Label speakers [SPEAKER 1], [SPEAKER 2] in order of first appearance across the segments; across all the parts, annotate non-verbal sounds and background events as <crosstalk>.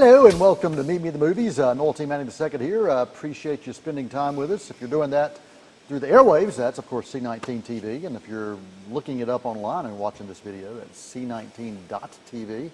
[SPEAKER 1] Hello and welcome to Meet Me at the Movies. Uh, Noel T. Manning II here. Uh, appreciate you spending time with us. If you're doing that through the airwaves, that's of course C19 TV. And if you're looking it up online and watching this video, that's C19.tv.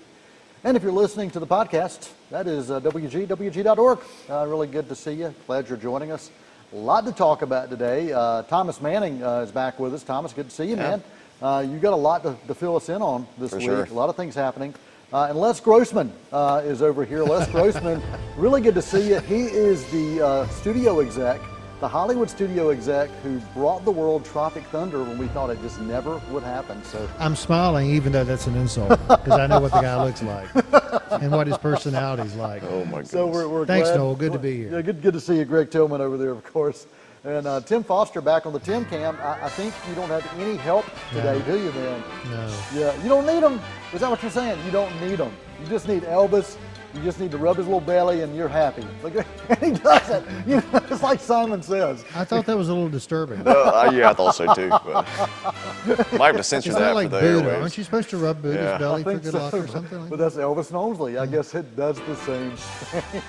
[SPEAKER 1] And if you're listening to the podcast, that is uh, WG, WG.org. Uh, really good to see you. Glad you're joining us. A lot to talk about today. Uh, Thomas Manning uh, is back with us. Thomas, good to see you,
[SPEAKER 2] Yeah.
[SPEAKER 1] man. Uh, you got a lot to, to fill us in on this
[SPEAKER 2] For
[SPEAKER 1] week.
[SPEAKER 2] sure.
[SPEAKER 1] A lot of things happening. Uh, and Les Grossman uh, is over here. Les <laughs> Grossman, really good to see you. He is the uh, studio exec, the Hollywood studio exec who brought the world Tropic Thunder when we thought it just never would happen. So
[SPEAKER 3] I'm smiling, even though that's an insult, because I know what the guy looks like <laughs> and what his personality's like.
[SPEAKER 2] Oh my god!
[SPEAKER 1] So we're, we're
[SPEAKER 3] Thanks,
[SPEAKER 1] glad-
[SPEAKER 3] Noel. Good to be here.
[SPEAKER 1] Yeah, good, good to see you, Greg Tillman over there, of course, and uh, Tim Foster back on the Tim Cam. I, I think you don't have any help today,
[SPEAKER 3] No.
[SPEAKER 1] do you, man?
[SPEAKER 3] No.
[SPEAKER 1] Yeah, you don't need them. Is that what you're saying? You don't need them. You just need Elvis. You just need to rub his little belly, and you're happy. Look, and <laughs> he does it. You know, it's like Simon says.
[SPEAKER 3] I thought that was a little disturbing. <laughs>
[SPEAKER 2] Uh, yeah, I thought so too. But <laughs> might have to censor
[SPEAKER 3] It's
[SPEAKER 2] that
[SPEAKER 3] not like
[SPEAKER 2] for the
[SPEAKER 3] Buddha.
[SPEAKER 2] airwaves.
[SPEAKER 3] Aren't you supposed to rub Buddha's
[SPEAKER 2] Yeah.
[SPEAKER 3] belly
[SPEAKER 1] I
[SPEAKER 3] for
[SPEAKER 1] think
[SPEAKER 3] good
[SPEAKER 1] so,
[SPEAKER 3] luck or something like
[SPEAKER 1] but
[SPEAKER 3] that?
[SPEAKER 1] that's Elvis Nomesley. I guess it does the same thing.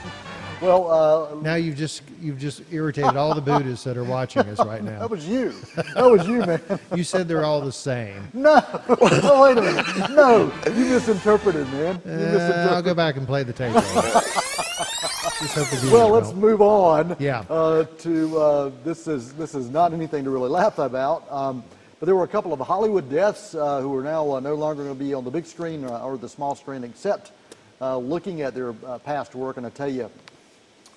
[SPEAKER 1] Well, uh,
[SPEAKER 3] Now you've just you've just irritated all the Buddhists that are watching us right now. <laughs>
[SPEAKER 1] that was you. That was you, man.
[SPEAKER 3] You said they're all the same. <laughs>
[SPEAKER 1] No, no, wait a minute. No, you misinterpreted, man. You
[SPEAKER 3] Uh, I'll go back and play the tape. <laughs> Just hope the viewers
[SPEAKER 1] Well, let's move on.
[SPEAKER 3] Yeah.
[SPEAKER 1] Uh, to uh, this is this is not anything to really laugh about. Um, but there were a couple of Hollywood deaths uh, who are now uh, no longer going to be on the big screen uh, or the small screen, except uh, looking at their uh, past work. And I tell you,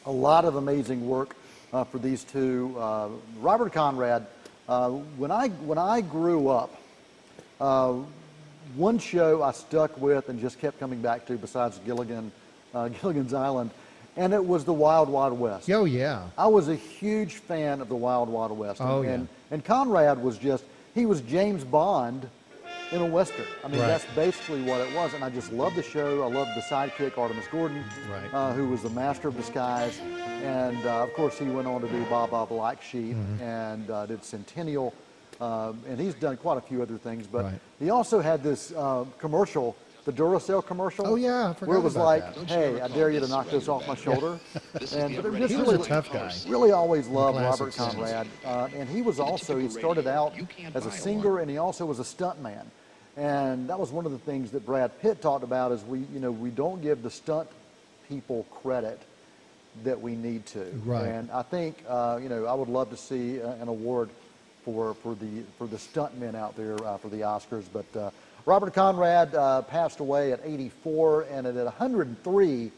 [SPEAKER 1] a lot of amazing work uh, for these two. Uh, Robert Conrad. Uh, when I when I grew up, uh, one show I stuck with and just kept coming back to, besides Gilligan, uh, <laughs> Gilligan's Island, and it was the Wild Wild West.
[SPEAKER 3] Oh yeah.
[SPEAKER 1] I was a huge fan of the Wild Wild West.
[SPEAKER 3] Oh,
[SPEAKER 1] and,
[SPEAKER 3] yeah.
[SPEAKER 1] and Conrad was just, he was James Bond in a Western. I mean,
[SPEAKER 3] Right.
[SPEAKER 1] that's basically what it was. And I just loved the show. I loved the sidekick, Artemis Gordon,
[SPEAKER 3] Right.
[SPEAKER 1] uh, who was the master of disguise. And uh, of course, he went on to do Baa Baa Black Sheep
[SPEAKER 3] Mm-hmm.
[SPEAKER 1] and uh, did Centennial. Um, and he's done quite a few other things. But
[SPEAKER 3] Right.
[SPEAKER 1] he also had this uh, commercial, the Duracell commercial.
[SPEAKER 3] Oh, yeah, I forgot
[SPEAKER 1] Where it was
[SPEAKER 3] about
[SPEAKER 1] like, hey, I dare you to knock this off my shoulder. <laughs> and but just
[SPEAKER 3] He was
[SPEAKER 1] really,
[SPEAKER 3] a tough guy.
[SPEAKER 1] Really always loved Robert. Conrad. Uh, and he was also, he started out as a singer and he also was a stuntman. And that was one of the things that Brad Pitt talked about is we, you know, we don't give the stunt people credit that we need to.
[SPEAKER 3] Right.
[SPEAKER 1] And I think, uh, you know, I would love to see uh, an award for, for the for the stuntmen out there uh, for the Oscars. But uh, Robert Conrad uh, passed away at 84, and at 103,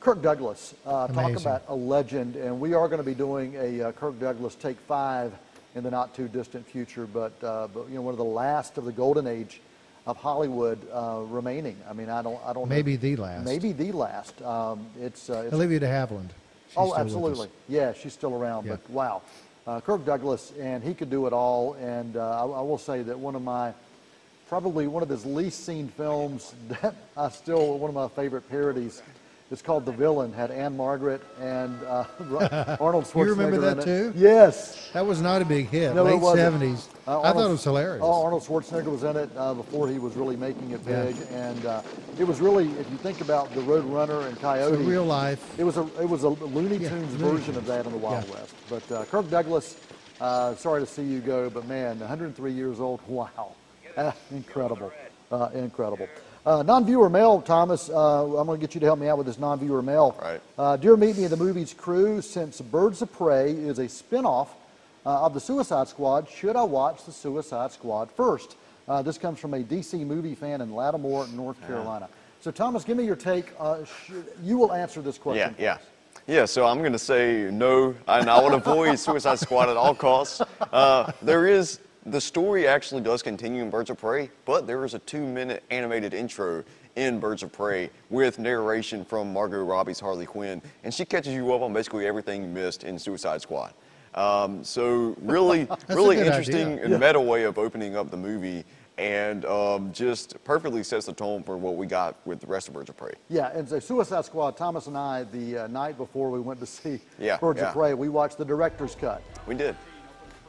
[SPEAKER 1] Kirk Douglas. Uh, talk about a legend, and we are going to be doing a uh, Kirk Douglas Take Five in the not too distant future. But uh, but you know, one of the last of the golden age of Hollywood uh, remaining. I mean, I don't I don't know.
[SPEAKER 3] Maybe the last.
[SPEAKER 1] maybe the last. Um, it's, uh, it's
[SPEAKER 3] Olivia de Havilland. She's
[SPEAKER 1] oh,
[SPEAKER 3] still with us.
[SPEAKER 1] absolutely. Yeah, she's still around.
[SPEAKER 3] Yeah.
[SPEAKER 1] But wow, uh, Kirk Douglas, and he could do it all. And uh, I, I will say that one of my, probably one of his least seen films <laughs> that I still one of my favorite parodies. It's called The Villain. Had Ann-Margret and uh, <laughs> Arnold Schwarzenegger.
[SPEAKER 3] You remember that
[SPEAKER 1] in it.
[SPEAKER 3] too?
[SPEAKER 1] Yes.
[SPEAKER 3] That was not a big hit.
[SPEAKER 1] No, it
[SPEAKER 3] Late
[SPEAKER 1] wasn't.
[SPEAKER 3] 70s.
[SPEAKER 1] Uh,
[SPEAKER 3] I thought it was hilarious.
[SPEAKER 1] Oh, Arnold Schwarzenegger was in it uh, before he was really making it
[SPEAKER 3] Yeah.
[SPEAKER 1] big, and uh, it was really, if you think about the Road Runner and
[SPEAKER 3] So
[SPEAKER 1] Coyote,
[SPEAKER 3] real life.
[SPEAKER 1] it was a it was a Looney
[SPEAKER 3] Yeah,
[SPEAKER 1] Tunes
[SPEAKER 3] Looney
[SPEAKER 1] version of that in the Wild
[SPEAKER 3] Yeah.
[SPEAKER 1] West. But uh, Kirk Douglas, uh, sorry to see you go, but man, 103 years old, <laughs> wow, incredible, uh, incredible. Uh, non-viewer mail, Thomas. Uh, I'm going to get you to help me out with this non-viewer mail.
[SPEAKER 2] Right.
[SPEAKER 1] Uh, Dear Meet Me in the Movies crew, since Birds of Prey is a spin-off uh, of the Suicide Squad, should I watch the Suicide Squad first? Uh, this comes from a DC movie fan in Lattimore, North Carolina. So, Thomas, give me your take. Uh, you will answer this question.
[SPEAKER 2] Yeah, yeah. Yeah, so I'm going to say no, and I would avoid Suicide Squad at all costs. Uh, there is, the story actually does continue in Birds of Prey, but there is a two minute animated intro in Birds of Prey with narration from Margot Robbie's Harley Quinn, and she catches you up on basically everything you missed in Suicide Squad. Um, so really, <laughs> really interesting
[SPEAKER 3] idea.
[SPEAKER 2] and meta way of opening up the movie. and um, just perfectly sets the tone for what we got with the rest of Birds of Prey.
[SPEAKER 1] Yeah, and so Suicide Squad, Thomas and I, the uh, night before we went to see
[SPEAKER 2] Yeah,
[SPEAKER 1] Birds
[SPEAKER 2] yeah.
[SPEAKER 1] of Prey, we watched the director's cut.
[SPEAKER 2] We did,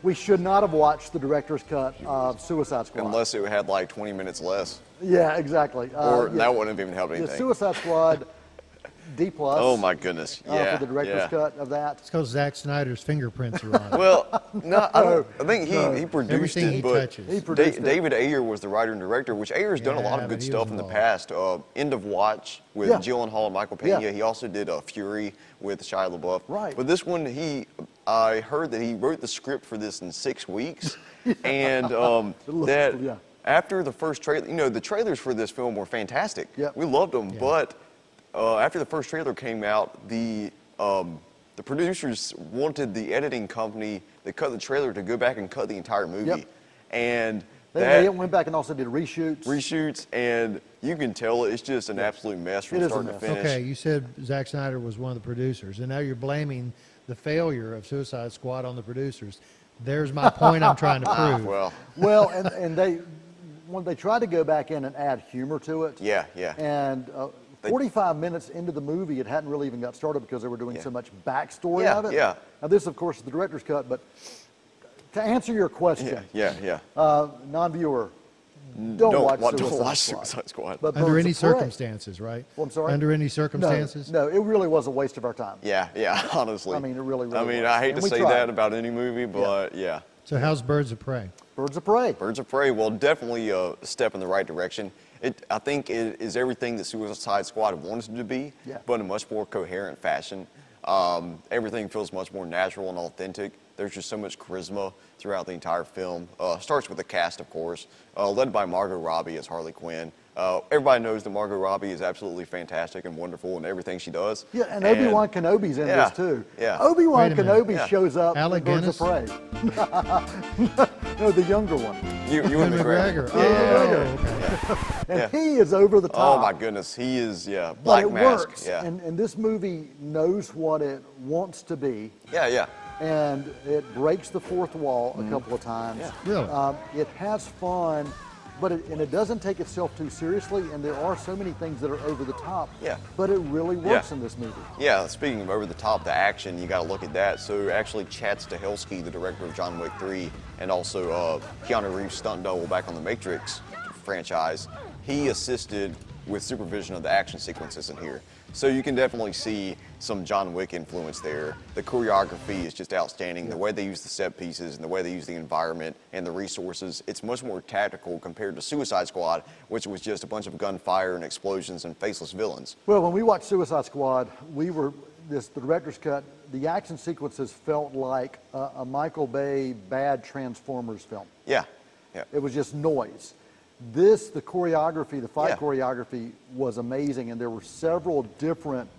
[SPEAKER 1] We should not have watched the director's cut of Suicide Squad.
[SPEAKER 2] unless it had like 20 minutes less,
[SPEAKER 1] yeah, exactly. Uh,
[SPEAKER 2] or
[SPEAKER 1] yeah,
[SPEAKER 2] that wouldn't have even helped
[SPEAKER 1] yeah,
[SPEAKER 2] anything.
[SPEAKER 1] Suicide Squad, <laughs> D plus.
[SPEAKER 2] Oh my goodness!
[SPEAKER 1] uh,
[SPEAKER 2] Yeah,
[SPEAKER 1] for the director's
[SPEAKER 2] yeah.
[SPEAKER 1] cut of that.
[SPEAKER 3] It's because Zack Snyder's fingerprints are on it.
[SPEAKER 2] Well, <laughs> no, I don't. I think he, he produced
[SPEAKER 3] Everything
[SPEAKER 2] it,
[SPEAKER 3] he
[SPEAKER 2] but
[SPEAKER 3] touches.
[SPEAKER 1] He
[SPEAKER 2] Da-
[SPEAKER 1] produced it.
[SPEAKER 2] David Ayer was the writer and director, which Ayer's done a lot of good stuff in the past. Uh, End of Watch with
[SPEAKER 1] Yeah.
[SPEAKER 2] Gyllenhaal and Michael Pena.
[SPEAKER 1] Yeah.
[SPEAKER 2] He also did uh, Fury with Shia LaBeouf.
[SPEAKER 1] Right.
[SPEAKER 2] But this one, he, I heard that he wrote the script for this in six weeks, <laughs> and <laughs> um, that
[SPEAKER 1] yeah.
[SPEAKER 2] after the first trailer, you know, the trailers for this film were fantastic.
[SPEAKER 1] Yep.
[SPEAKER 2] We loved them,
[SPEAKER 3] Yeah.
[SPEAKER 2] but uh, after the first trailer came out, the um, the producers wanted the editing company that cut the trailer to go back and cut the entire movie,
[SPEAKER 1] Yep.
[SPEAKER 2] and
[SPEAKER 1] They,
[SPEAKER 2] that
[SPEAKER 1] they went back and also did reshoots.
[SPEAKER 2] reshoots, and you can tell it's just an absolute mess from
[SPEAKER 1] It is a
[SPEAKER 2] start to
[SPEAKER 1] mess.
[SPEAKER 2] finish.
[SPEAKER 3] Okay, you said Zack Snyder was one of the producers, and now you're blaming the failure of Suicide Squad on the producers. There's my point I'm trying to <laughs> prove.
[SPEAKER 2] Well,
[SPEAKER 1] well, and, and they when they tried to go back in and add humor to it.
[SPEAKER 2] Yeah, yeah.
[SPEAKER 1] And uh,
[SPEAKER 2] They-
[SPEAKER 1] 45 minutes into the movie, it hadn't really even got started because they were doing
[SPEAKER 2] Yeah.
[SPEAKER 1] so much backstory
[SPEAKER 2] Yeah,
[SPEAKER 1] of it.
[SPEAKER 2] yeah.
[SPEAKER 1] Now this, of course, is the director's cut, but to answer your question,
[SPEAKER 2] yeah, yeah, yeah.
[SPEAKER 1] uh, non-viewer, don't,
[SPEAKER 2] don't
[SPEAKER 1] watch
[SPEAKER 2] wa-
[SPEAKER 1] Suicide
[SPEAKER 2] don't watch
[SPEAKER 1] Squad.
[SPEAKER 2] Suicide Squad.
[SPEAKER 1] But
[SPEAKER 3] Under any
[SPEAKER 1] of Prey-
[SPEAKER 3] circumstances, right?
[SPEAKER 1] Well, I'm sorry?
[SPEAKER 3] Under any circumstances?
[SPEAKER 1] No, it really was a waste of our time.
[SPEAKER 2] yeah, yeah. <laughs> Honestly,
[SPEAKER 1] I mean, it really,
[SPEAKER 2] I mean,
[SPEAKER 1] was.
[SPEAKER 2] I hate
[SPEAKER 1] And
[SPEAKER 2] to say
[SPEAKER 1] tried.
[SPEAKER 2] that about any movie, but yeah.
[SPEAKER 3] So how's Birds of Prey?
[SPEAKER 1] Birds of Prey.
[SPEAKER 2] Birds of Prey, well, definitely a step in the right direction. It, I think it is everything that Suicide Squad wanted it to be,
[SPEAKER 1] Yeah.
[SPEAKER 2] but in a much more coherent fashion. Um, everything feels much more natural and authentic. There's just so much charisma throughout the entire film. Uh, starts with the cast, of course, uh, led by Margot Robbie as Harley Quinn. Uh, everybody knows that Margot Robbie is absolutely fantastic and wonderful in everything she does.
[SPEAKER 1] Yeah, and Obi Wan Kenobi's in
[SPEAKER 2] Yeah,
[SPEAKER 1] this too.
[SPEAKER 2] yeah.
[SPEAKER 1] Obi Wan
[SPEAKER 3] Wait a minute.
[SPEAKER 1] Kenobi
[SPEAKER 2] Yeah.
[SPEAKER 1] shows up
[SPEAKER 3] Alec
[SPEAKER 1] in Birds of Prey. no, the younger one.
[SPEAKER 2] You,
[SPEAKER 3] Ewan
[SPEAKER 2] McGregor.
[SPEAKER 3] McGregor.
[SPEAKER 2] Yeah.
[SPEAKER 3] Oh, okay. <laughs>
[SPEAKER 1] And
[SPEAKER 2] Yeah.
[SPEAKER 1] he is over the top.
[SPEAKER 2] Oh my goodness, he is yeah.
[SPEAKER 1] But
[SPEAKER 2] Black
[SPEAKER 1] it
[SPEAKER 2] mask.
[SPEAKER 1] works.
[SPEAKER 2] Yeah.
[SPEAKER 1] And, and this movie knows what it wants to be.
[SPEAKER 2] yeah, yeah.
[SPEAKER 1] And it breaks the fourth wall a couple of times.
[SPEAKER 2] Yeah.
[SPEAKER 3] Really?
[SPEAKER 1] Um, it has fun, but it, and it doesn't take itself too seriously. And there are so many things that are over the top.
[SPEAKER 2] Yeah.
[SPEAKER 1] But it really works
[SPEAKER 2] Yeah.
[SPEAKER 1] in this movie.
[SPEAKER 2] Yeah, speaking of over the top, the action, you got to look at that. So actually, Chad Stahelski, the director of John Wick 3, and also uh, Keanu Reeves' stunt double back on the Matrix franchise, he assisted with supervision of the action sequences in here. So you can definitely see some John Wick influence there. The choreography is just outstanding. The way they use the set pieces and the way they use the environment and the resources, it's much more tactical compared to Suicide Squad, which was just a bunch of gunfire and explosions and faceless villains.
[SPEAKER 1] Well, when we watched Suicide Squad, we were this the director's cut. The action sequences felt like a, a Michael Bay bad Transformers film.
[SPEAKER 2] Yeah, yeah.
[SPEAKER 1] It was just noise. This, the choreography, the fight
[SPEAKER 2] Yeah.
[SPEAKER 1] choreography was amazing, and there were several different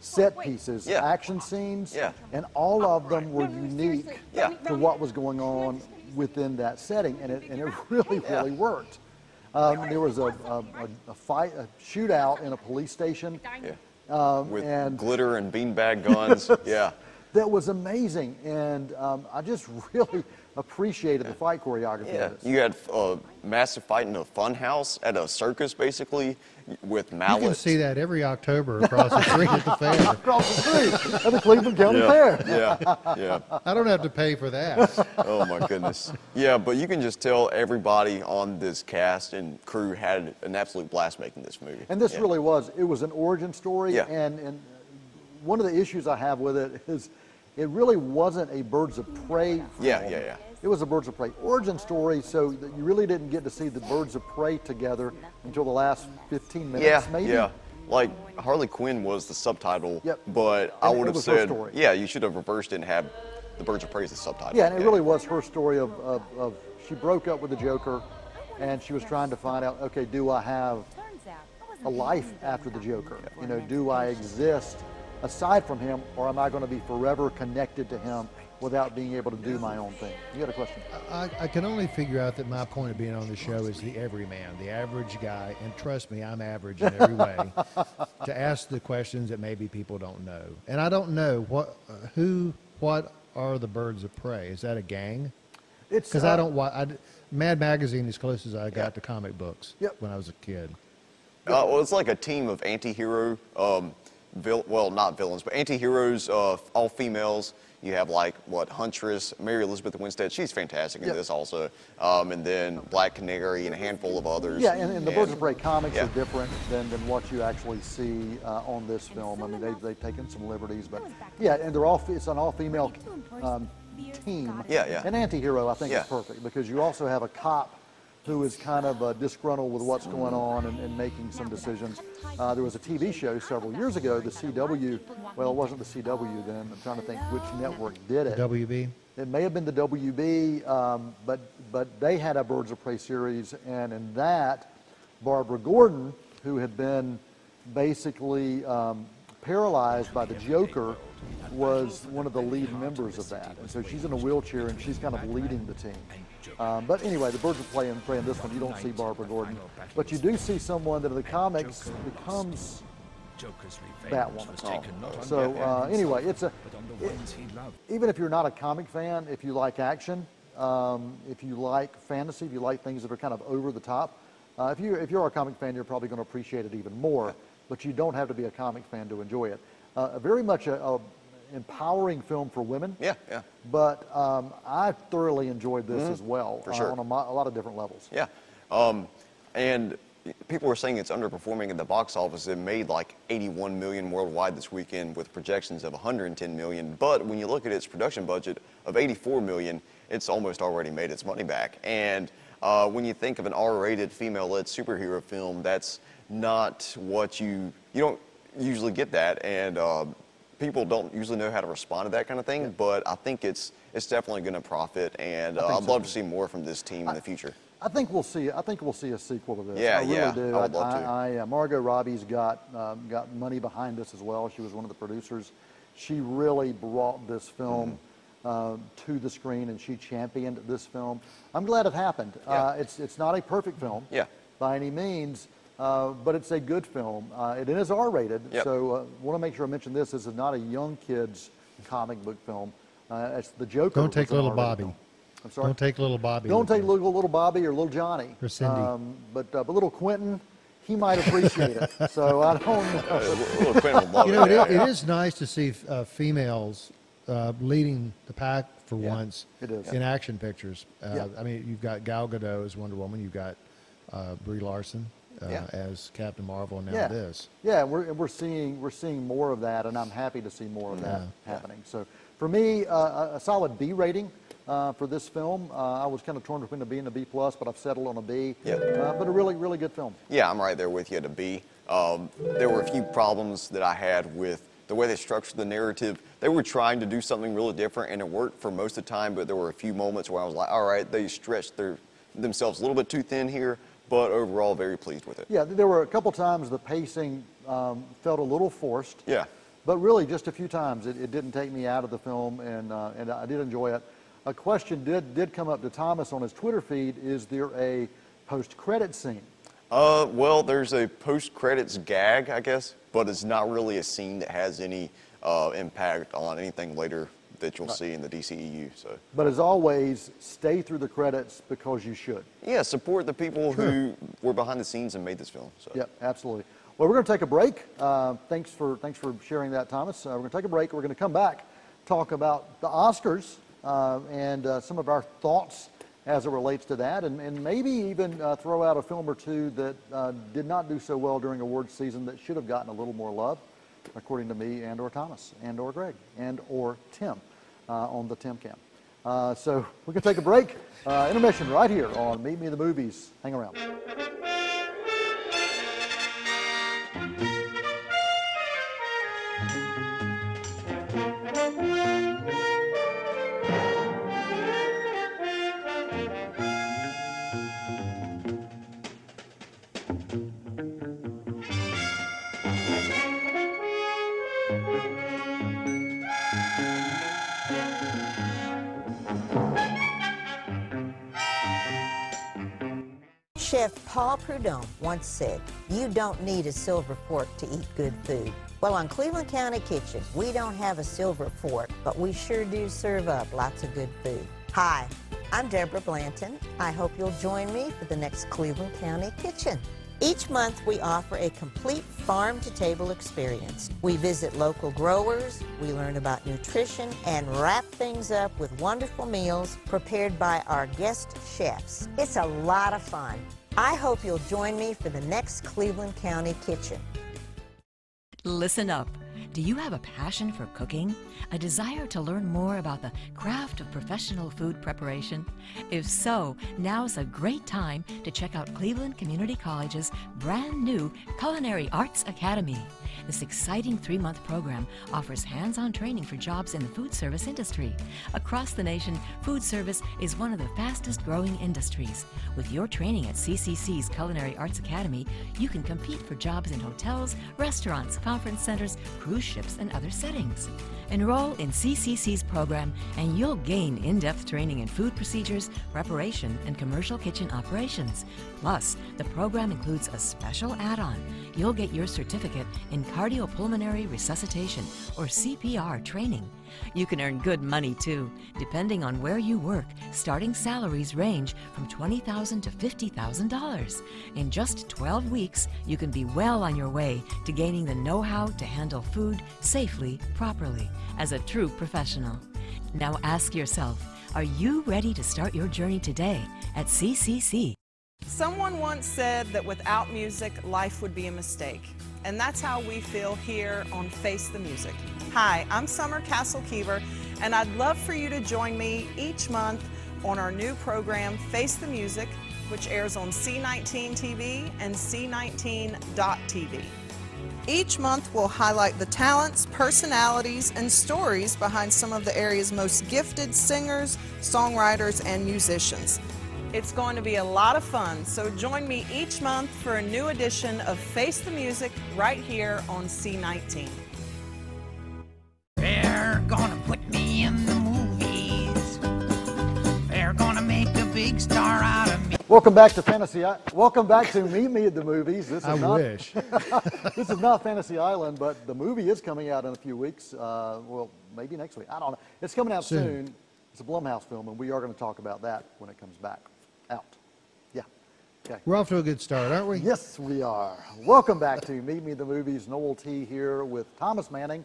[SPEAKER 1] set pieces,
[SPEAKER 2] Yeah.
[SPEAKER 1] action scenes,
[SPEAKER 2] Yeah.
[SPEAKER 1] and all of them were unique
[SPEAKER 2] Yeah.
[SPEAKER 1] to what was going on within that setting, and it, and it <laughs> really,
[SPEAKER 2] Yeah.
[SPEAKER 1] really worked. Um, there was a, a, a, a fight, a shootout in a police station
[SPEAKER 2] Yeah.
[SPEAKER 1] um,
[SPEAKER 2] With
[SPEAKER 1] and
[SPEAKER 2] glitter and beanbag guns. <laughs> yeah.
[SPEAKER 1] That was amazing, and um, I just <laughs> really appreciated the fight choreography
[SPEAKER 2] Yeah. You had a massive fight in a fun house at a circus, basically, with
[SPEAKER 3] Malice.
[SPEAKER 2] You
[SPEAKER 3] can see that every October across the street at the <laughs> fair.
[SPEAKER 1] Across the street at the Cleveland County
[SPEAKER 2] Yeah.
[SPEAKER 1] Fair.
[SPEAKER 2] Yeah. Yeah.
[SPEAKER 3] I don't have to pay for that. <laughs>
[SPEAKER 2] Oh my goodness. Yeah, but you can just tell everybody on this cast and crew had an absolute blast making this movie.
[SPEAKER 1] And this
[SPEAKER 2] Yeah.
[SPEAKER 1] really was, it was an origin story.
[SPEAKER 2] Yeah.
[SPEAKER 1] And, and one of the issues I have with it is it really wasn't a Birds of Prey film.
[SPEAKER 2] Yeah, yeah, yeah.
[SPEAKER 1] It was a Birds of Prey origin story, so that you really didn't get to see the Birds of Prey together until the last 15 minutes,
[SPEAKER 2] Yeah,
[SPEAKER 1] maybe.
[SPEAKER 2] yeah. Like Harley Quinn was the subtitle,
[SPEAKER 1] Yep.
[SPEAKER 2] but I
[SPEAKER 1] And it
[SPEAKER 2] would have said, yeah, you should have reversed it and had the Birds of Prey as the subtitle.
[SPEAKER 1] Yeah, and it really was her story of, of, of she broke up with the Joker and she was trying to find out, okay, do I have a life after the Joker? You know, do I exist aside from him or am I going to be forever connected to him without being able to do my own thing? You got a question?
[SPEAKER 3] I, I can only figure out that my point of being on the show is the everyman, the average guy, and trust me, I'm average in every way. <laughs> to ask the questions that maybe people don't know, and I don't know what, uh, who, what are the birds of prey? Is that a gang?
[SPEAKER 1] It's,
[SPEAKER 3] Because
[SPEAKER 1] uh,
[SPEAKER 3] I don't watch. I, Mad Magazine as close as I got
[SPEAKER 2] Yeah.
[SPEAKER 3] to comic books
[SPEAKER 1] Yep.
[SPEAKER 3] when I was a kid.
[SPEAKER 2] Uh, well, it's like a team of anti-hero, um, vil- well, not villains, but anti-heroes, uh, all females. You have like what Huntress, Mary Elizabeth Winstead. She's fantastic in
[SPEAKER 1] Yep.
[SPEAKER 2] this also, um, and then Black Canary and a handful of others.
[SPEAKER 1] Yeah, and, and the Birds of Prey comics
[SPEAKER 2] yeah.
[SPEAKER 1] are different than, than what you actually see uh, on this film. I mean, they've, they've taken some liberties, but yeah, and they're all it's an all-female um, team.
[SPEAKER 2] Yeah, yeah.
[SPEAKER 1] An anti-hero, I think,
[SPEAKER 2] Yeah.
[SPEAKER 1] is perfect because you also have a cop who is kind of uh, disgruntled with what's going on and, and making some decisions. Uh, there was a TV show several years ago, the CW. Well, it wasn't the CW then. I'm trying to think which network did it.
[SPEAKER 3] WB.
[SPEAKER 1] It may have been the WB, um, but but they had a Birds of Prey series, and in that, Barbara Gordon, who had been basically um, paralyzed by the Joker, was one of the lead members of that, and so she's in a wheelchair and she's kind of leading the team. Um, but anyway, the Birds of Prey and Prey in this one, you don't see Barbara Gordon, but you do see someone that in the comics becomes Batwoman. So uh, anyway, it's a it- even if you're not a comic fan, if you like action, um, if you like fantasy, if you like things that are kind of over the top, uh, if you if you're a comic fan, you're probably going to appreciate it even more. But you don't have to be a comic fan to enjoy it. Uh, very much a, a empowering film for women.
[SPEAKER 2] Yeah, yeah.
[SPEAKER 1] But um, I thoroughly enjoyed this as well
[SPEAKER 2] Mm-hmm. For
[SPEAKER 1] uh,
[SPEAKER 2] sure.
[SPEAKER 1] on a, mo- a lot of different levels.
[SPEAKER 2] Yeah. Um, and people were saying it's underperforming at the box office. It made like 81 million worldwide this weekend with projections of 110 million. But when you look at its production budget of 84 million, it's almost already made its money back. And uh, when you think of an R-rated female-led superhero film, that's not what you you don't usually get that. And uh, people don't usually know how to respond to that kind of thing. But I think it's it's definitely going to profit, and uh, I'd
[SPEAKER 1] so,
[SPEAKER 2] love to see more from this team in the future.
[SPEAKER 1] I think we'll see. I think we'll see a sequel to this.
[SPEAKER 2] Yeah,
[SPEAKER 1] I really
[SPEAKER 2] yeah,
[SPEAKER 1] do.
[SPEAKER 2] I would love
[SPEAKER 1] I,
[SPEAKER 2] to.
[SPEAKER 1] I, uh, Margot Robbie's got um, got money behind this as well. She was one of the producers. She really brought this film
[SPEAKER 2] Mm-hmm.
[SPEAKER 1] uh, to the screen, and she championed this film. I'm glad it happened.
[SPEAKER 2] Yeah.
[SPEAKER 1] Uh, it's it's not a perfect film.
[SPEAKER 2] Yeah.
[SPEAKER 1] By any means. Uh, but it's a good film. Uh, it is R-rated,
[SPEAKER 2] Yep.
[SPEAKER 1] so uh, want to make sure I mention this. This is not a young kids comic book film. Uh, it's the Joker.
[SPEAKER 3] Don't take
[SPEAKER 1] was
[SPEAKER 3] little Bobby.
[SPEAKER 1] film. I'm sorry.
[SPEAKER 3] Don't take little Bobby.
[SPEAKER 1] Don't take little, little Bobby or little Johnny.
[SPEAKER 3] Or Cindy.
[SPEAKER 1] Um, but, uh, but little Quentin, he might appreciate it. <laughs> So I don't know.
[SPEAKER 2] Little Quinn would love
[SPEAKER 3] You know,
[SPEAKER 2] it.
[SPEAKER 3] it,
[SPEAKER 2] yeah,
[SPEAKER 3] is-
[SPEAKER 2] yeah.
[SPEAKER 3] it is nice to see uh, females uh, leading the pack for
[SPEAKER 1] Yeah,
[SPEAKER 3] once
[SPEAKER 1] it is.
[SPEAKER 3] in action pictures. Uh,
[SPEAKER 1] Yeah.
[SPEAKER 3] I mean, you've got Gal Gadot as Wonder Woman. You've got uh, Brie Larson uh,
[SPEAKER 2] Yeah.
[SPEAKER 3] as Captain Marvel. And now
[SPEAKER 1] yeah.
[SPEAKER 3] this.
[SPEAKER 1] Yeah, we're, we're seeing we're seeing more of that, and I'm happy to see more of that happening. So for me, uh, a, a solid B rating uh, for this film. Uh, I was kind of torn between a B and a B plus, but I've settled on a B.
[SPEAKER 2] Yep.
[SPEAKER 1] Uh, but a really really good film.
[SPEAKER 2] Yeah, I'm right there with you at a B. Um, there were a few problems that I had with the way they structured the narrative. They were trying to do something really different, and it worked for most of the time. But there were a few moments where I was like, "All right, they stretched their themselves a little bit too thin here." But overall, very pleased with it.
[SPEAKER 1] Yeah, there were a couple times the pacing um, felt a little forced.
[SPEAKER 2] Yeah.
[SPEAKER 1] But really, just a few times, it, it didn't take me out of the film, and uh, and I did enjoy it. A question did did come up to Thomas on his Twitter feed: Is there a post-credit scene?
[SPEAKER 2] Uh, well, there's a post-credits gag, I guess, but it's not really a scene that has any uh, impact on anything later that you'll see in the DCEU. So,
[SPEAKER 1] But as always, stay through the credits because you should.
[SPEAKER 2] yeah, support the people who were behind the scenes and made this film. So.
[SPEAKER 1] Yep, absolutely. Well, we're going to take a break. Uh, thanks for thanks for sharing that, Thomas. Uh, we're going to take a break. We're going to come back, talk about the Oscars uh, and uh, some of our thoughts as it relates to that, and, and maybe even uh, throw out a film or two that uh, did not do so well during awards season that should have gotten a little more love, according to me and or Thomas and or Greg and or Tim uh, on the Tim Cam. Uh, so we're going to take a break. Uh, intermission right here on Meet Me in the Movies. Hang around.
[SPEAKER 4] Paul Prudhomme once said, You don't need a silver fork to eat good food. Well, on Cleveland County Kitchen, we don't have a silver fork, but we sure do serve up lots of good food. Hi, I'm Deborah Blanton. I hope you'll join me for the next Cleveland County Kitchen. Each month, we offer a complete farm to table experience. We visit local growers, we learn about nutrition, and wrap things up with wonderful meals prepared by our guest chefs. It's a lot of fun. I hope you'll join me for the next Cleveland County Kitchen.
[SPEAKER 5] Listen up. Do you have a passion for cooking? A desire to learn more about the craft of professional food preparation? If so, now's a great time to check out Cleveland Community College's brand new Culinary Arts Academy. This exciting three month program offers hands on training for jobs in the food service industry. Across the nation, food service is one of the fastest growing industries. With your training at CCC's Culinary Arts Academy, you can compete for jobs in hotels, restaurants, conference centers, cruise ships, and other settings. Enroll in CCC's program and you'll gain in depth training in food procedures, preparation, and commercial kitchen operations. Plus, the program includes a special add on. You'll get your certificate in cardiopulmonary resuscitation or CPR training. You can earn good money too, depending on where you work. Starting salaries range from $20,000 to $50,000. In just 12 weeks, you can be well on your way to gaining the know how to handle food safely, properly, as a true professional. Now ask yourself are you ready to start your journey today at CCC?
[SPEAKER 6] Someone once said that without music, life would be a mistake. And that's how we feel here on Face the Music. Hi, I'm Summer Castle Keever, and I'd love for you to join me each month on our new program, Face the Music, which airs on C19 TV and C19.TV. Each month, we'll highlight the talents, personalities, and stories behind some of the area's most gifted singers, songwriters, and musicians. It's going to be a lot of fun, so join me each month for a new edition of Face the Music right here on C19.
[SPEAKER 7] They're gonna put me in the movies. They're gonna make a big star out of me.
[SPEAKER 1] Welcome back to Fantasy. I- Welcome back to Meet Me at the Movies. This is
[SPEAKER 3] I
[SPEAKER 1] not,
[SPEAKER 3] wish. <laughs>
[SPEAKER 1] this is not Fantasy Island, but the movie is coming out in a few weeks. Uh, well, maybe next week. I don't know. It's coming out soon.
[SPEAKER 3] Soon.
[SPEAKER 1] It's a Blumhouse film, and we are going to talk about that when it comes back out. Yeah. Okay.
[SPEAKER 3] We're off to a good start, aren't we?
[SPEAKER 1] Yes, we are. Welcome back to Meet Me at the Movies. Noel T here with Thomas Manning,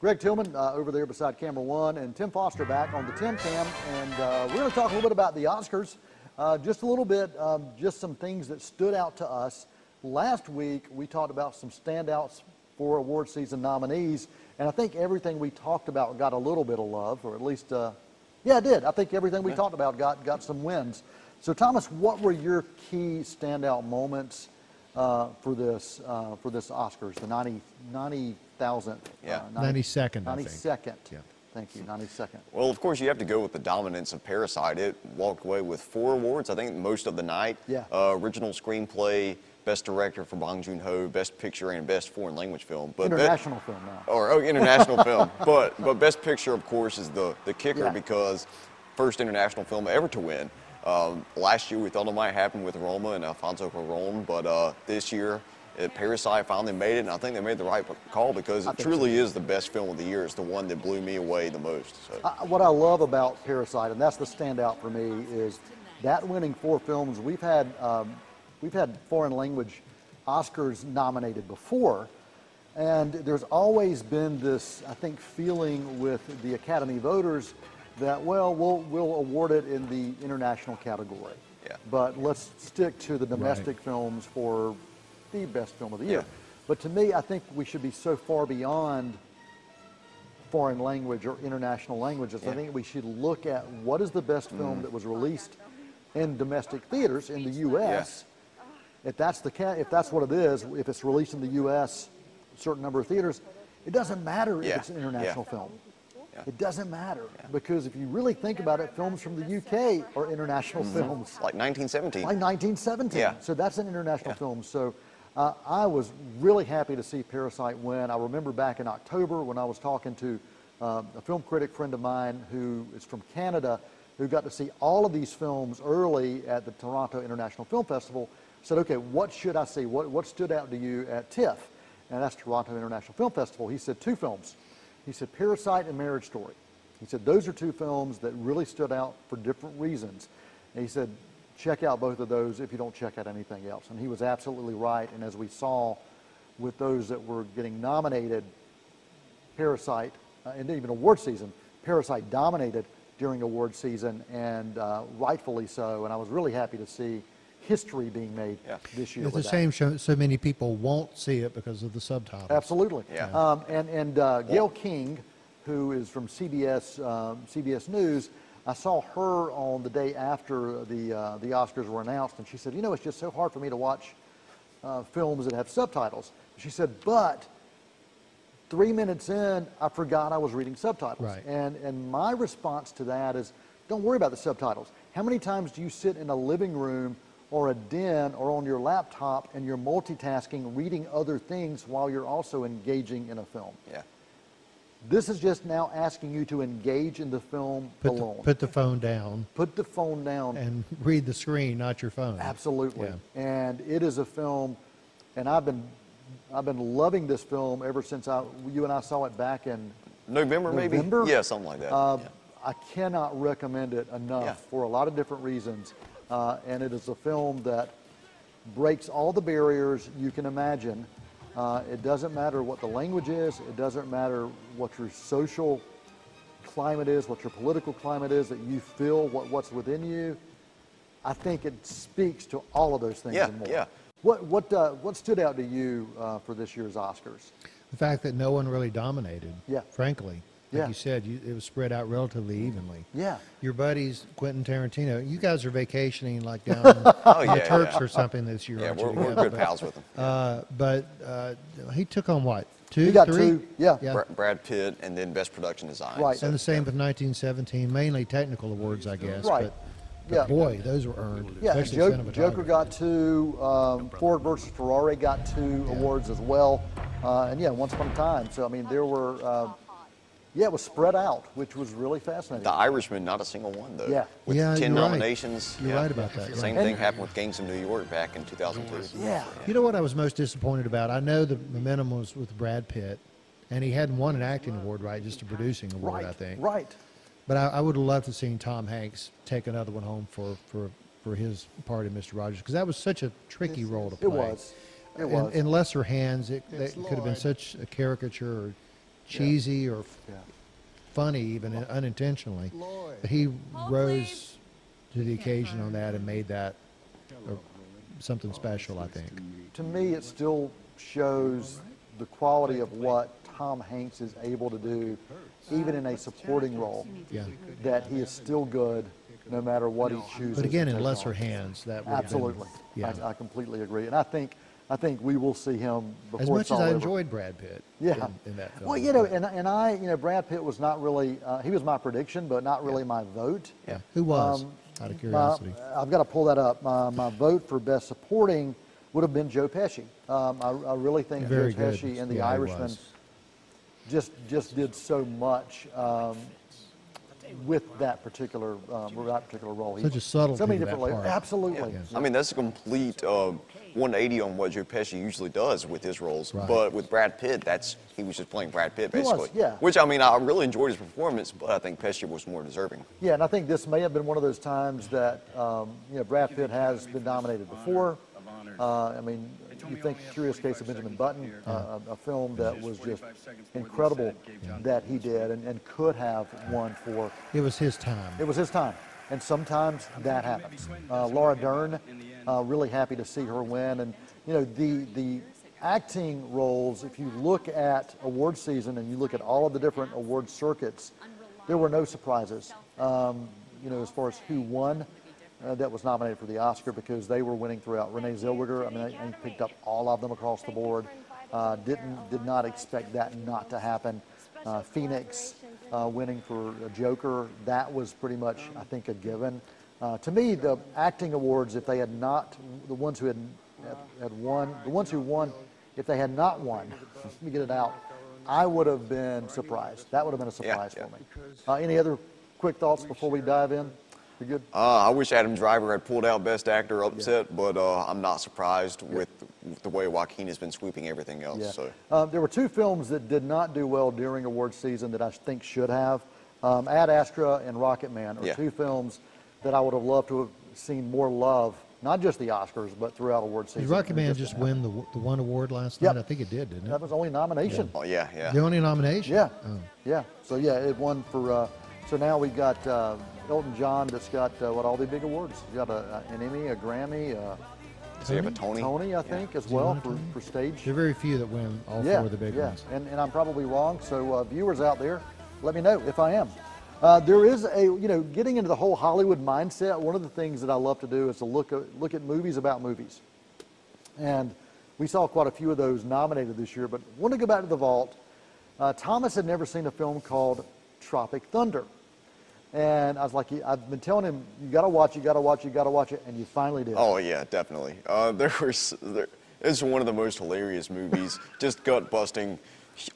[SPEAKER 1] Greg Tillman uh, over there beside camera one, and Tim Foster back on the Tim Cam. And uh, we're going to talk a little bit about the Oscars. Uh, just a little bit, um, just some things that stood out to us. Last week, we talked about some standouts for award season nominees, and I think everything we talked about got a little bit of love, or at least, uh, yeah, it did. I think everything we talked about got, got some wins. So, Thomas, what were your key standout moments uh, for this uh, for this Oscars, the 90 90,000?
[SPEAKER 2] Yeah.
[SPEAKER 1] uh,
[SPEAKER 3] 92nd, I think.
[SPEAKER 1] 92nd.
[SPEAKER 3] Yeah.
[SPEAKER 1] Thank you, 92nd.
[SPEAKER 2] Well, of course, you have to go with the dominance of Parasite. It walked away with four awards, I think most of the night.
[SPEAKER 1] Yeah.
[SPEAKER 2] Uh, original screenplay, Best Director for Bong Joon-ho, Best Picture, and Best Foreign Language Film. But be-
[SPEAKER 1] International film now.
[SPEAKER 2] or oh, international <laughs> film. But but Best Picture, of course, is the the kicker
[SPEAKER 1] Yeah.
[SPEAKER 2] because first international film ever to win. Um, last year we thought it might happen with Roma and Alfonso Cuarón, but uh, this year uh, Parasite finally made it, and I think they made the right call because it truly is the best film of the year. It's the one that blew me away the most. So.
[SPEAKER 1] I, what I love about Parasite, and that's the standout for me, is that winning four films. We've had um, we've had foreign language Oscars nominated before, and there's always been this, I think, feeling with the Academy voters that well, we'll we'll award it in the international category.
[SPEAKER 2] Yeah.
[SPEAKER 1] But let's stick to the domestic films for the best film of the year.
[SPEAKER 2] Yeah.
[SPEAKER 1] But to me, I think we should be so far beyond foreign language or international languages. I think we should look at what is the best film mm. that was released in domestic theaters in the U.S. If that's the ca- if that's what it is, if it's released in the U.S. a certain number of theaters, it doesn't matter
[SPEAKER 2] Yeah,
[SPEAKER 1] if it's an international
[SPEAKER 2] yeah.
[SPEAKER 1] film.
[SPEAKER 2] Yeah.
[SPEAKER 1] It doesn't matter because if you really think about it, films from the UK are international films
[SPEAKER 2] like 1917.
[SPEAKER 1] like 1917.
[SPEAKER 2] Yeah.
[SPEAKER 1] So that's an international
[SPEAKER 2] Yeah.
[SPEAKER 1] film. So uh, I was really happy to see Parasite win. I remember back in October when I was talking to uh, a film critic friend of mine who is from Canada, who got to see all of these films early at the Toronto International Film Festival. Said, okay, what should I see? What, what stood out to you at TIFF? And that's Toronto International Film Festival. He said two films. He said Parasite and Marriage Story. He said, those are two films that really stood out for different reasons. And he said, check out both of those if you don't check out anything else. And he was absolutely right. And as we saw with those that were getting nominated, Parasite, uh, and even award season, Parasite dominated during award season, and uh, rightfully so. And I was really happy to see history being made
[SPEAKER 2] Yeah.
[SPEAKER 1] this year.
[SPEAKER 3] It's a
[SPEAKER 1] with that.
[SPEAKER 3] shame so, so many people won't see it because of the subtitles.
[SPEAKER 1] Absolutely.
[SPEAKER 2] Yeah.
[SPEAKER 1] Um, and and uh, Gayle King, who is from CBS um, CBS News, I saw her on the day after the uh, the Oscars were announced, and she said, "You know, it's just so hard for me to watch uh, films that have subtitles." She said, "But three minutes in, I forgot I was reading subtitles."
[SPEAKER 3] Right.
[SPEAKER 1] And and my response to that is, don't worry about the subtitles. How many times do you sit in a living room or a den or on your laptop and you're multitasking, reading other things while you're also engaging in a film?
[SPEAKER 2] Yeah.
[SPEAKER 1] This is just now asking you to engage in the film
[SPEAKER 3] Put the,
[SPEAKER 1] alone.
[SPEAKER 3] put the phone down
[SPEAKER 1] Put the phone down.
[SPEAKER 3] and read the screen, not your phone.
[SPEAKER 1] Absolutely.
[SPEAKER 3] Yeah.
[SPEAKER 1] And it is a film, and I've been, I've been loving this film ever since I, you and I saw it back in
[SPEAKER 2] November, maybe?
[SPEAKER 1] November?
[SPEAKER 2] Yeah, something like that.
[SPEAKER 1] Uh,
[SPEAKER 2] yeah.
[SPEAKER 1] I cannot recommend it enough
[SPEAKER 2] Yeah.
[SPEAKER 1] for a lot of different reasons. Uh, and it is a film that breaks all the barriers you can imagine. Uh, it doesn't matter what the language is, it doesn't matter what your social climate is, what your political climate is, that you feel what, what's within you. I think it speaks to all of those things
[SPEAKER 2] Yeah,
[SPEAKER 1] and more.
[SPEAKER 2] yeah.
[SPEAKER 1] What, what, uh, what stood out to you uh, for this year's Oscars?
[SPEAKER 3] The fact that no one really dominated,
[SPEAKER 1] Yeah.
[SPEAKER 3] frankly. Like
[SPEAKER 1] Yeah.
[SPEAKER 3] you said, you, it was spread out relatively evenly.
[SPEAKER 1] Yeah.
[SPEAKER 3] Your buddies, Quentin Tarantino, you guys are vacationing like down <laughs> in the
[SPEAKER 2] Oh, yeah,
[SPEAKER 3] Turks
[SPEAKER 2] yeah.
[SPEAKER 3] or something this year.
[SPEAKER 2] Yeah,
[SPEAKER 3] aren't
[SPEAKER 2] we're, we're
[SPEAKER 3] Together,
[SPEAKER 2] good
[SPEAKER 3] but-
[SPEAKER 2] pals with him.
[SPEAKER 3] Uh, but uh, he took on what? Two,
[SPEAKER 1] He got
[SPEAKER 3] three?
[SPEAKER 1] two, yeah.
[SPEAKER 3] yeah.
[SPEAKER 2] Bra- Brad Pitt and then Best Production Design.
[SPEAKER 1] Right.
[SPEAKER 2] So,
[SPEAKER 3] And the same with 1917, mainly technical awards, I guess.
[SPEAKER 1] Right.
[SPEAKER 3] But, but
[SPEAKER 1] Yeah.
[SPEAKER 3] boy, those were earned.
[SPEAKER 1] Yeah,
[SPEAKER 3] especially
[SPEAKER 1] Joker got two. Um, Ford versus Ferrari got two awards as well. Uh, and yeah, Once Upon a Time. So I mean, there were. Uh, yeah, it was spread out, which was really fascinating.
[SPEAKER 2] The Irishman, not a single one, though.
[SPEAKER 1] Yeah.
[SPEAKER 2] With
[SPEAKER 3] Yeah,
[SPEAKER 2] 10
[SPEAKER 3] you're right.
[SPEAKER 2] nominations.
[SPEAKER 3] You're
[SPEAKER 2] yeah.
[SPEAKER 3] right about that,
[SPEAKER 2] Same
[SPEAKER 1] right.
[SPEAKER 2] thing
[SPEAKER 1] And-
[SPEAKER 2] happened with Gangs of New York back in 2002.
[SPEAKER 1] Yeah.
[SPEAKER 3] You know what I was most disappointed about? I know the momentum was with Brad Pitt, and he hadn't won an acting award, right? Just a producing award,
[SPEAKER 1] Right.
[SPEAKER 3] I think.
[SPEAKER 1] Right.
[SPEAKER 3] But I, I would have loved to have seen Tom Hanks take another one home for for for his part in Mr. Rogers because that was such a tricky role to play.
[SPEAKER 1] It was. It
[SPEAKER 3] in,
[SPEAKER 1] was.
[SPEAKER 3] in lesser hands, it, that could have been such a caricature or cheesy or f-
[SPEAKER 1] Yeah.
[SPEAKER 3] funny, even unintentionally. But he rose to the occasion on that and made that a, something special, I think.
[SPEAKER 1] To me, it still shows the quality of what Tom Hanks is able to do, even in a supporting role.
[SPEAKER 3] Yeah.
[SPEAKER 1] That he is still good, no matter what he chooses.
[SPEAKER 3] But again, in lesser
[SPEAKER 1] on.
[SPEAKER 3] hands, that would have been-
[SPEAKER 1] Absolutely.
[SPEAKER 3] yeah.
[SPEAKER 1] I, I completely agree. And I think, I think we will see him before
[SPEAKER 3] as much
[SPEAKER 1] it's
[SPEAKER 3] as I
[SPEAKER 1] over.
[SPEAKER 3] enjoyed Brad Pitt
[SPEAKER 1] Yeah.
[SPEAKER 3] in, in that film.
[SPEAKER 1] Well, you know, and, and I, you know, Brad Pitt was not really, uh, he was my prediction, but not really my vote.
[SPEAKER 3] yeah. Who was?
[SPEAKER 1] Um,
[SPEAKER 3] out of
[SPEAKER 1] My-
[SPEAKER 3] curiosity.
[SPEAKER 1] I've got to pull that up. My, my vote for best supporting would have been Joe Pesci. Um, I, I really think
[SPEAKER 3] Very
[SPEAKER 1] Joe
[SPEAKER 3] good.
[SPEAKER 1] Pesci and The
[SPEAKER 3] Yeah,
[SPEAKER 1] Irishman just just did so much um, with that particular um, with that particular role. He-
[SPEAKER 3] Such a subtlety
[SPEAKER 1] So many different
[SPEAKER 3] that
[SPEAKER 1] layers.
[SPEAKER 3] part.
[SPEAKER 1] Absolutely.
[SPEAKER 2] I mean, that's a complete uh, 180 on what Joe Pesci usually does with his roles.
[SPEAKER 3] Right.
[SPEAKER 2] But with Brad Pitt, that's he was just playing Brad Pitt
[SPEAKER 1] He was,
[SPEAKER 2] basically.
[SPEAKER 1] yeah.
[SPEAKER 2] Which I mean, I really enjoyed his performance, but I think Pesci was more deserving.
[SPEAKER 1] Yeah, and I think this may have been one of those times that um, you know Brad Pitt has been nominated before. Uh, I mean, you think Curious Case of Benjamin Button, uh, a, a film that was just incredible that he did and, and could have won for.
[SPEAKER 3] It was his time.
[SPEAKER 1] It was his time, and sometimes that happens. Uh, Laura Dern, uh, really happy to see her win, and you know the the acting roles. If you look at award season and you look at all of the different award circuits, there were no surprises. Um, you know, as far as who won. Uh, that was nominated for the Oscar because they were winning throughout. Renee Zellweger, I mean, I picked up all of them across the board. Uh, didn't did not expect that not to happen. Uh, Phoenix uh, winning for a Joker, that was pretty much, I think, a given. Uh, to me, the acting awards, if they had not, the ones who had, had, won, the ones who won, if they had not won, <laughs> let me get it out, I would have been surprised. That would have been a surprise
[SPEAKER 2] yeah.
[SPEAKER 1] for me. Uh, any other quick thoughts before we dive in? Good?
[SPEAKER 2] Uh, I wish Adam Driver had pulled out Best Actor upset, but uh, I'm not surprised with the way Joaquin has been sweeping everything else.
[SPEAKER 1] Yeah.
[SPEAKER 2] So
[SPEAKER 1] Uh, there were two films that did not do well during award season that I think should have. Um, Ad Astra and Rocket Man are
[SPEAKER 2] Yeah.
[SPEAKER 1] two films that I would have loved to have seen more love, not just the Oscars, but throughout award season.
[SPEAKER 3] Did Rocket Man
[SPEAKER 1] just
[SPEAKER 3] just win the, the one award last
[SPEAKER 1] Yep.
[SPEAKER 3] night? I think it did, didn't it?
[SPEAKER 1] That was only nomination.
[SPEAKER 2] Oh yeah, yeah.
[SPEAKER 3] The only nomination?
[SPEAKER 1] Yeah,
[SPEAKER 3] Oh.
[SPEAKER 1] yeah. So yeah, it won for. Uh, so now we got uh, Elton John that's got uh, what all the big awards. He's got a, an Emmy, a Grammy, uh,
[SPEAKER 2] Does he have a Tony?
[SPEAKER 1] Tony, I think, as well for, for stage.
[SPEAKER 3] There are very few that win all
[SPEAKER 1] yeah,
[SPEAKER 3] four of the big
[SPEAKER 1] yeah.
[SPEAKER 3] ones.
[SPEAKER 1] And, and I'm probably wrong. So uh, viewers out there, let me know if I am. Uh, there is a you know getting into the whole Hollywood mindset. One of the things that I love to do is to look at look at movies about movies, and we saw quite a few of those nominated this year. But want to go back to the vault. Uh, Thomas had never seen a film called Tropic Thunder. And I was like, I've been telling him, you got to watch, you got to watch, you got to watch it, and you finally did.
[SPEAKER 2] Oh yeah, definitely. Uh, <laughs> there was there, it's one of the most hilarious movies. <laughs> Just gut busting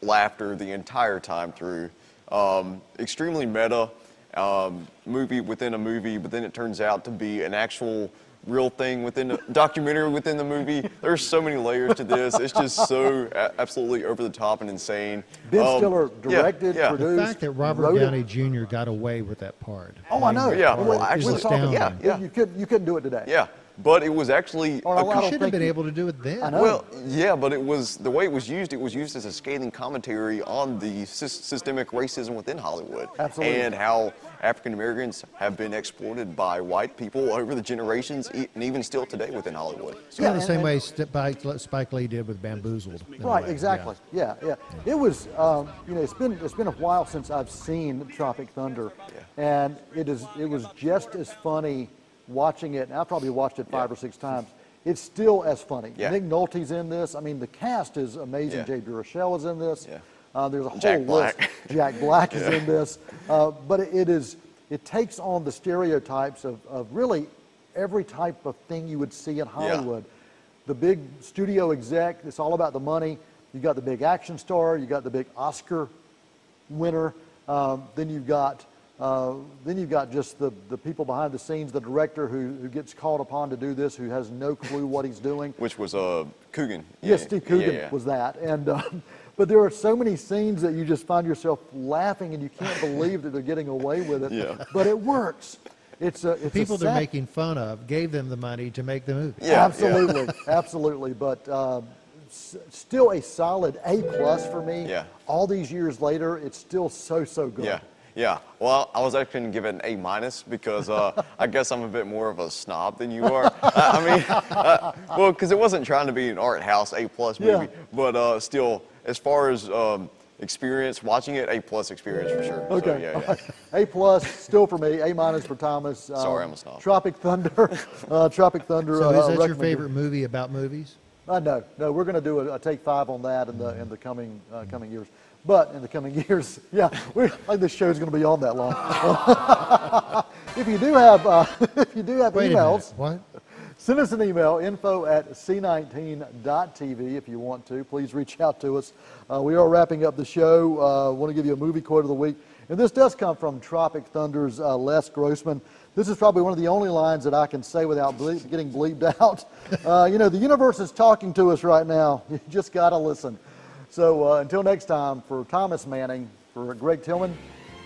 [SPEAKER 2] laughter the entire time through. Um, extremely meta um, movie within a movie, but then it turns out to be an actual real thing within a documentary within the movie. There's so many layers to this. It's just so absolutely over the top and insane.
[SPEAKER 1] Ben
[SPEAKER 2] Um,
[SPEAKER 1] Stiller directed,
[SPEAKER 2] yeah.
[SPEAKER 3] The
[SPEAKER 1] produced,
[SPEAKER 3] fact that Robert
[SPEAKER 1] wrote it.
[SPEAKER 3] Downey Jr. got away with that part.
[SPEAKER 1] Oh, I know.
[SPEAKER 2] Yeah,
[SPEAKER 1] It
[SPEAKER 2] well,
[SPEAKER 1] was-
[SPEAKER 2] actually-
[SPEAKER 1] we're
[SPEAKER 2] yeah, yeah.
[SPEAKER 1] You couldn't, you couldn't do it today.
[SPEAKER 2] Yeah, but it was actually
[SPEAKER 1] Or
[SPEAKER 2] a
[SPEAKER 1] I don't
[SPEAKER 3] You should have been
[SPEAKER 1] you-
[SPEAKER 3] able to do it then.
[SPEAKER 1] I know.
[SPEAKER 2] Well, yeah, but it was the way it was used. It was used as a scathing commentary on the sys- systemic racism within Hollywood,
[SPEAKER 1] Absolutely.
[SPEAKER 2] and how African Americans have been exploited by white people over the generations, e- and even still today within Hollywood.
[SPEAKER 3] It's kind
[SPEAKER 1] Yeah,
[SPEAKER 3] of the same
[SPEAKER 1] and-
[SPEAKER 3] way Spike, Spike Lee did with Bamboozled.
[SPEAKER 1] Right, exactly. Yeah, yeah. It was, um, you know, it's been it's been a while since I've seen Tropic Thunder, and it is it was just as funny watching it. And I probably watched it five
[SPEAKER 2] Yeah.
[SPEAKER 1] or six times. It's still as funny.
[SPEAKER 2] Yeah.
[SPEAKER 1] Nick Nolte's in this. I mean, the cast is amazing.
[SPEAKER 2] Yeah.
[SPEAKER 1] Jay Baruchel is in this.
[SPEAKER 2] Yeah.
[SPEAKER 1] Uh, there's a whole
[SPEAKER 2] Jack
[SPEAKER 1] list. Jack Black is <laughs> in this, uh, but it, it is it takes on the stereotypes of, of really every type of thing you would see in Hollywood. The big studio exec, it's all about the money. You got the big action star, you got the big Oscar winner. Um, then you've got uh, then you've got just the, the people behind the scenes, the director who, who gets called upon to do this, who has no clue what he's doing. <laughs>
[SPEAKER 2] Which was uh, Coogan.
[SPEAKER 1] Yes,
[SPEAKER 2] Yeah,
[SPEAKER 1] Steve Coogan
[SPEAKER 2] yeah.
[SPEAKER 1] was that. And um, <laughs> but there are so many scenes that you just find yourself laughing, and you can't believe that they're getting away with it.
[SPEAKER 2] Yeah.
[SPEAKER 1] But it works. It's a it's
[SPEAKER 3] People
[SPEAKER 1] a
[SPEAKER 3] they're making fun of gave them the money to make the movie.
[SPEAKER 2] Yeah, yeah.
[SPEAKER 1] absolutely, absolutely. But um, s- still a solid A plus for me.
[SPEAKER 2] Yeah.
[SPEAKER 1] All these years later, it's still so so good.
[SPEAKER 2] Yeah, yeah. Well, I was actually going to give it an A minus because uh, <laughs> I guess I'm a bit more of a snob than you are. <laughs> I, I mean, <laughs> uh, well, because it wasn't trying to be an art house A plus movie,
[SPEAKER 1] Yeah.
[SPEAKER 2] but uh, still, as far as um, experience watching it, A plus experience for sure. So,
[SPEAKER 1] Okay.
[SPEAKER 2] yeah, yeah.
[SPEAKER 1] A plus still for me. A minus for Thomas. Um,
[SPEAKER 2] Sorry, I'm a snob.
[SPEAKER 1] Tropic Thunder. uh, Tropic Thunder.
[SPEAKER 3] So
[SPEAKER 1] uh,
[SPEAKER 3] is that your favorite movie about movies?
[SPEAKER 1] Uh, no, no, we're going to do a, a take five on that in the in the coming uh, coming years. But in the coming <laughs> years, yeah, we I think this is going to be on that long. <laughs> if you do have uh, <laughs> if you do have
[SPEAKER 3] Wait
[SPEAKER 1] emails,
[SPEAKER 3] What?
[SPEAKER 1] send us an email info at c19.tv if you want to. Please reach out to us. Uh, we are wrapping up the show. Uh, want to give you a movie quote of the week, and this does come from Tropic Thunder's uh, Les Grossman. This is probably one of the only lines that I can say without ble- getting bleeped out. Uh, you know, the universe is talking to us right now. You just got to listen. So uh, until next time, for Thomas Manning, for Greg Tillman,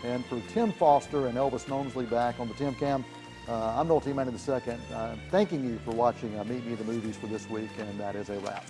[SPEAKER 1] and for Tim Foster and Elvis Nomesley back on the Tim Cam, uh, I'm Noel T. Manning II. Uh, thanking you for watching uh, Meet Me the Movies for this week, and that is a wrap.